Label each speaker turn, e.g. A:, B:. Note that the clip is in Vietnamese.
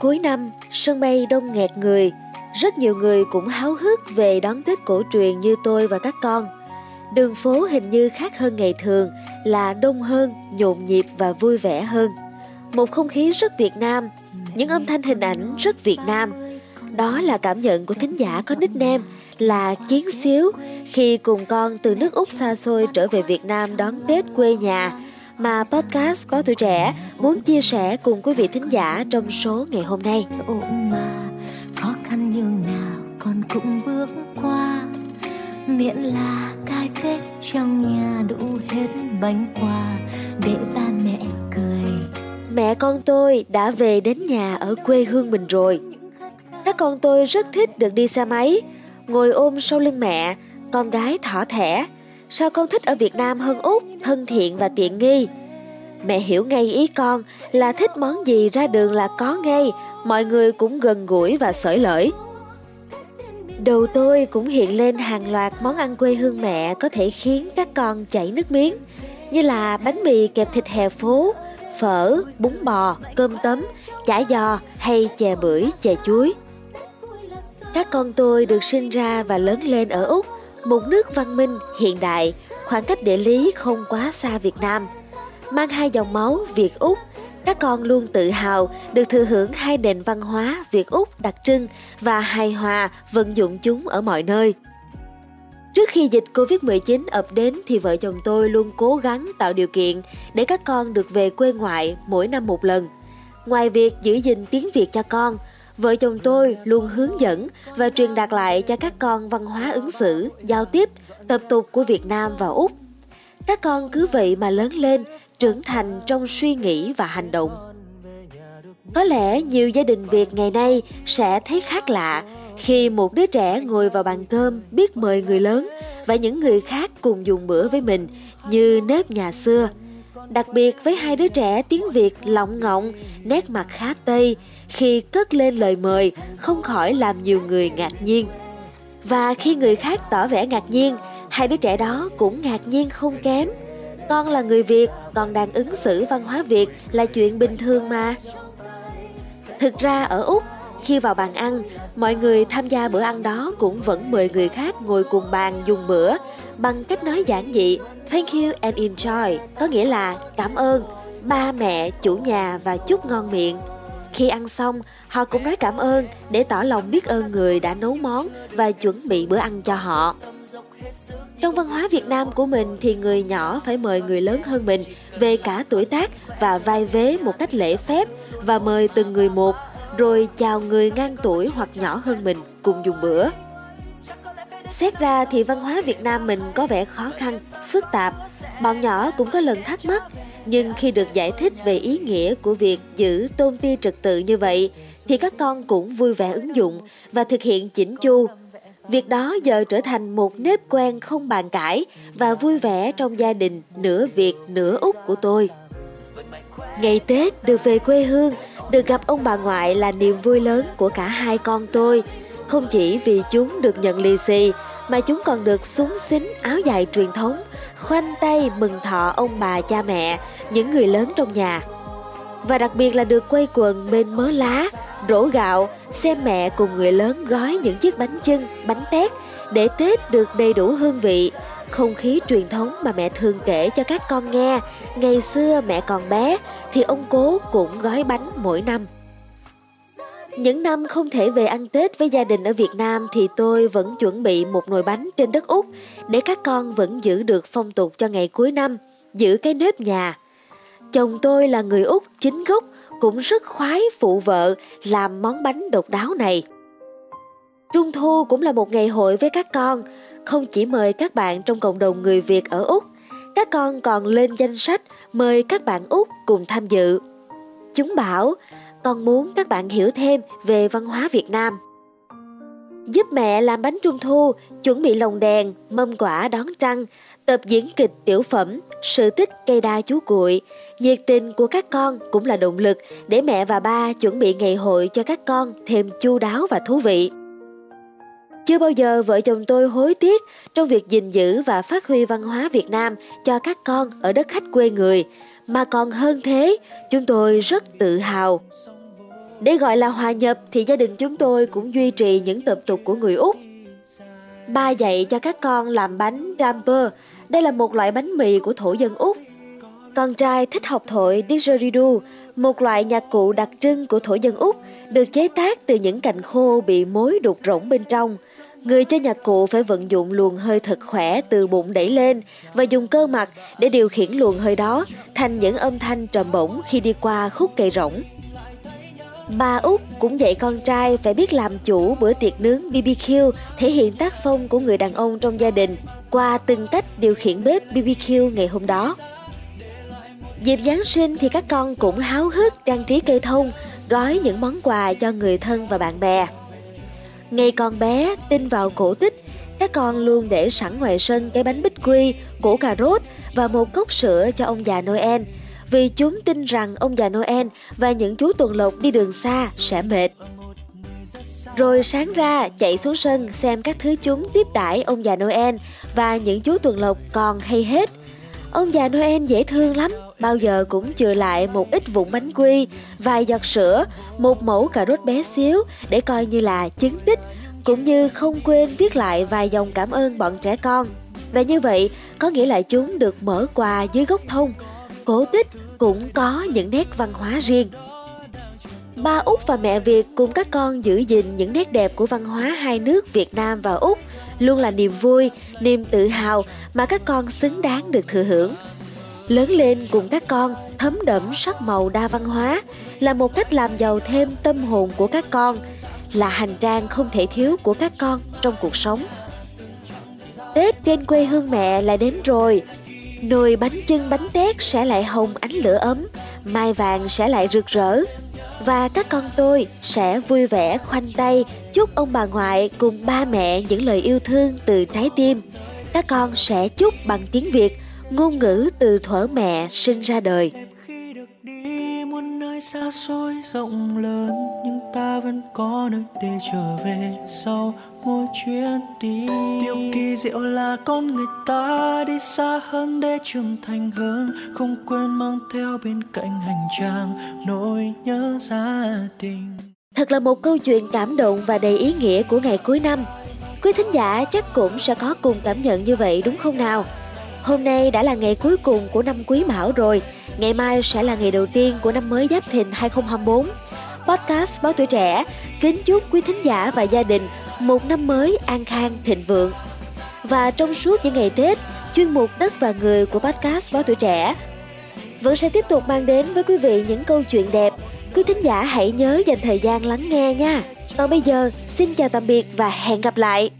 A: Cuối năm, sân bay đông nghẹt người, rất nhiều người cũng háo hức về đón Tết cổ truyền như tôi và các con. Đường phố hình như khác hơn ngày thường là đông hơn, nhộn nhịp và vui vẻ hơn. Một không khí rất Việt Nam, những âm thanh hình ảnh rất Việt Nam. Đó là cảm nhận của thính giả có nickname là Kiến Xíu khi cùng con từ nước Úc xa xôi trở về Việt Nam đón Tết quê nhà mà podcast Báo Tuổi Trẻ muốn chia sẻ cùng quý vị thính giả trong số ngày hôm nay.
B: mà khó khăn như nào con cũng bước qua. Miễn là cái tết trong nhà đủ hết bánh quà để ba mẹ cười.
A: Mẹ con tôi đã về đến nhà ở quê hương mình rồi. Các con tôi rất thích được đi xe máy ngồi ôm sau lưng mẹ con gái thỏ thẻ sao con thích ở việt nam hơn úc, thân thiện và tiện nghi? Mẹ hiểu ngay ý con là thích món gì ra đường là có ngay, mọi người cũng gần gũi và sởi lởi. Đầu tôi cũng hiện lên hàng loạt món ăn quê hương mẹ có thể khiến các con chảy nước miếng, như là bánh mì kẹp thịt hè phố, phở, bún bò, cơm tấm, chả giò hay chè bưởi, chè chuối. Các con tôi được sinh ra và lớn lên ở úc một nước văn minh hiện đại khoảng cách địa lý không quá xa việt nam mang hai dòng máu việt úc các con luôn tự hào được thừa hưởng hai nền văn hóa Việt Úc đặc trưng và hài hòa vận dụng chúng ở mọi nơi. Trước khi dịch Covid-19 ập đến thì vợ chồng tôi luôn cố gắng tạo điều kiện để các con được về quê ngoại mỗi năm một lần. Ngoài việc giữ gìn tiếng Việt cho con, vợ chồng tôi luôn hướng dẫn và truyền đạt lại cho các con văn hóa ứng xử, giao tiếp, tập tục của Việt Nam và Úc. Các con cứ vậy mà lớn lên, trưởng thành trong suy nghĩ và hành động. Có lẽ nhiều gia đình Việt ngày nay sẽ thấy khác lạ khi một đứa trẻ ngồi vào bàn cơm biết mời người lớn và những người khác cùng dùng bữa với mình như nếp nhà xưa. Đặc biệt với hai đứa trẻ tiếng Việt lọng ngọng, nét mặt khá Tây, khi cất lên lời mời không khỏi làm nhiều người ngạc nhiên. Và khi người khác tỏ vẻ ngạc nhiên, hai đứa trẻ đó cũng ngạc nhiên không kém. Con là người Việt, còn đang ứng xử văn hóa Việt là chuyện bình thường mà. Thực ra ở Úc, khi vào bàn ăn, mọi người tham gia bữa ăn đó cũng vẫn mời người khác ngồi cùng bàn dùng bữa bằng cách nói giản dị Thank you and enjoy, có nghĩa là cảm ơn, ba mẹ, chủ nhà và chúc ngon miệng. Khi ăn xong, họ cũng nói cảm ơn để tỏ lòng biết ơn người đã nấu món và chuẩn bị bữa ăn cho họ. Trong văn hóa Việt Nam của mình thì người nhỏ phải mời người lớn hơn mình về cả tuổi tác và vai vế một cách lễ phép và mời từng người một rồi chào người ngang tuổi hoặc nhỏ hơn mình cùng dùng bữa. Xét ra thì văn hóa Việt Nam mình có vẻ khó khăn, phức tạp. Bọn nhỏ cũng có lần thắc mắc, nhưng khi được giải thích về ý nghĩa của việc giữ tôn ti trật tự như vậy, thì các con cũng vui vẻ ứng dụng và thực hiện chỉnh chu Việc đó giờ trở thành một nếp quen không bàn cãi và vui vẻ trong gia đình nửa Việt nửa Úc của tôi. Ngày Tết được về quê hương, được gặp ông bà ngoại là niềm vui lớn của cả hai con tôi. Không chỉ vì chúng được nhận lì xì, mà chúng còn được súng xính áo dài truyền thống, khoanh tay mừng thọ ông bà cha mẹ, những người lớn trong nhà. Và đặc biệt là được quay quần bên mớ lá, rổ gạo, xem mẹ cùng người lớn gói những chiếc bánh chưng, bánh tét để Tết được đầy đủ hương vị. Không khí truyền thống mà mẹ thường kể cho các con nghe, ngày xưa mẹ còn bé thì ông cố cũng gói bánh mỗi năm. Những năm không thể về ăn Tết với gia đình ở Việt Nam thì tôi vẫn chuẩn bị một nồi bánh trên đất Úc để các con vẫn giữ được phong tục cho ngày cuối năm, giữ cái nếp nhà. Chồng tôi là người Úc chính gốc cũng rất khoái phụ vợ làm món bánh độc đáo này. Trung thu cũng là một ngày hội với các con, không chỉ mời các bạn trong cộng đồng người Việt ở Úc, các con còn lên danh sách mời các bạn Úc cùng tham dự. Chúng bảo, con muốn các bạn hiểu thêm về văn hóa Việt Nam. Giúp mẹ làm bánh trung thu, chuẩn bị lồng đèn, mâm quả đón trăng, tập diễn kịch tiểu phẩm, sự tích cây đa chú cuội, nhiệt tình của các con cũng là động lực để mẹ và ba chuẩn bị ngày hội cho các con thêm chu đáo và thú vị. Chưa bao giờ vợ chồng tôi hối tiếc trong việc gìn giữ và phát huy văn hóa Việt Nam cho các con ở đất khách quê người, mà còn hơn thế, chúng tôi rất tự hào. Để gọi là hòa nhập thì gia đình chúng tôi cũng duy trì những tập tục của người Úc. Ba dạy cho các con làm bánh damper. Đây là một loại bánh mì của thổ dân Úc. Con trai thích học thổi didgeridoo, một loại nhạc cụ đặc trưng của thổ dân Úc, được chế tác từ những cành khô bị mối đục rỗng bên trong. Người chơi nhạc cụ phải vận dụng luồng hơi thật khỏe từ bụng đẩy lên và dùng cơ mặt để điều khiển luồng hơi đó thành những âm thanh trầm bổng khi đi qua khúc cây rỗng. Bà úc cũng dạy con trai phải biết làm chủ bữa tiệc nướng BBQ thể hiện tác phong của người đàn ông trong gia đình qua từng cách điều khiển bếp BBQ ngày hôm đó. Dịp Giáng sinh thì các con cũng háo hức trang trí cây thông, gói những món quà cho người thân và bạn bè. Ngày còn bé, tin vào cổ tích, các con luôn để sẵn ngoài sân cái bánh bích quy, củ cà rốt và một cốc sữa cho ông già Noel – vì chúng tin rằng ông già Noel và những chú tuần lộc đi đường xa sẽ mệt. Rồi sáng ra chạy xuống sân xem các thứ chúng tiếp đãi ông già Noel và những chú tuần lộc còn hay hết. Ông già Noel dễ thương lắm, bao giờ cũng chừa lại một ít vụn bánh quy, vài giọt sữa, một mẫu cà rốt bé xíu để coi như là chứng tích, cũng như không quên viết lại vài dòng cảm ơn bọn trẻ con. Và như vậy, có nghĩa là chúng được mở quà dưới gốc thông, cổ tích cũng có những nét văn hóa riêng. Ba Úc và mẹ Việt cùng các con giữ gìn những nét đẹp của văn hóa hai nước Việt Nam và Úc luôn là niềm vui, niềm tự hào mà các con xứng đáng được thừa hưởng. Lớn lên cùng các con thấm đẫm sắc màu đa văn hóa là một cách làm giàu thêm tâm hồn của các con, là hành trang không thể thiếu của các con trong cuộc sống. Tết trên quê hương mẹ lại đến rồi, Nồi bánh chưng bánh tét sẽ lại hồng ánh lửa ấm, mai vàng sẽ lại rực rỡ. Và các con tôi sẽ vui vẻ khoanh tay chúc ông bà ngoại cùng ba mẹ những lời yêu thương từ trái tim. Các con sẽ chúc bằng tiếng Việt, ngôn ngữ từ thuở mẹ sinh ra đời
C: xa xôi rộng lớn nhưng ta vẫn có nơi để trở về sau mỗi chuyến đi. Điều kỳ diệu là con người ta đi xa hơn để trưởng thành hơn không quên mang theo bên cạnh hành trang nỗi nhớ gia đình.
A: Thật là một câu chuyện cảm động và đầy ý nghĩa của ngày cuối năm. Quý thính giả chắc cũng sẽ có cùng cảm nhận như vậy đúng không nào? Hôm nay đã là ngày cuối cùng của năm quý mão rồi. Ngày mai sẽ là ngày đầu tiên của năm mới Giáp Thìn 2024. Podcast Báo Tuổi Trẻ kính chúc quý thính giả và gia đình một năm mới an khang thịnh vượng. Và trong suốt những ngày Tết, chuyên mục Đất và Người của podcast Báo Tuổi Trẻ vẫn sẽ tiếp tục mang đến với quý vị những câu chuyện đẹp. Quý thính giả hãy nhớ dành thời gian lắng nghe nha. Còn bây giờ, xin chào tạm biệt và hẹn gặp lại.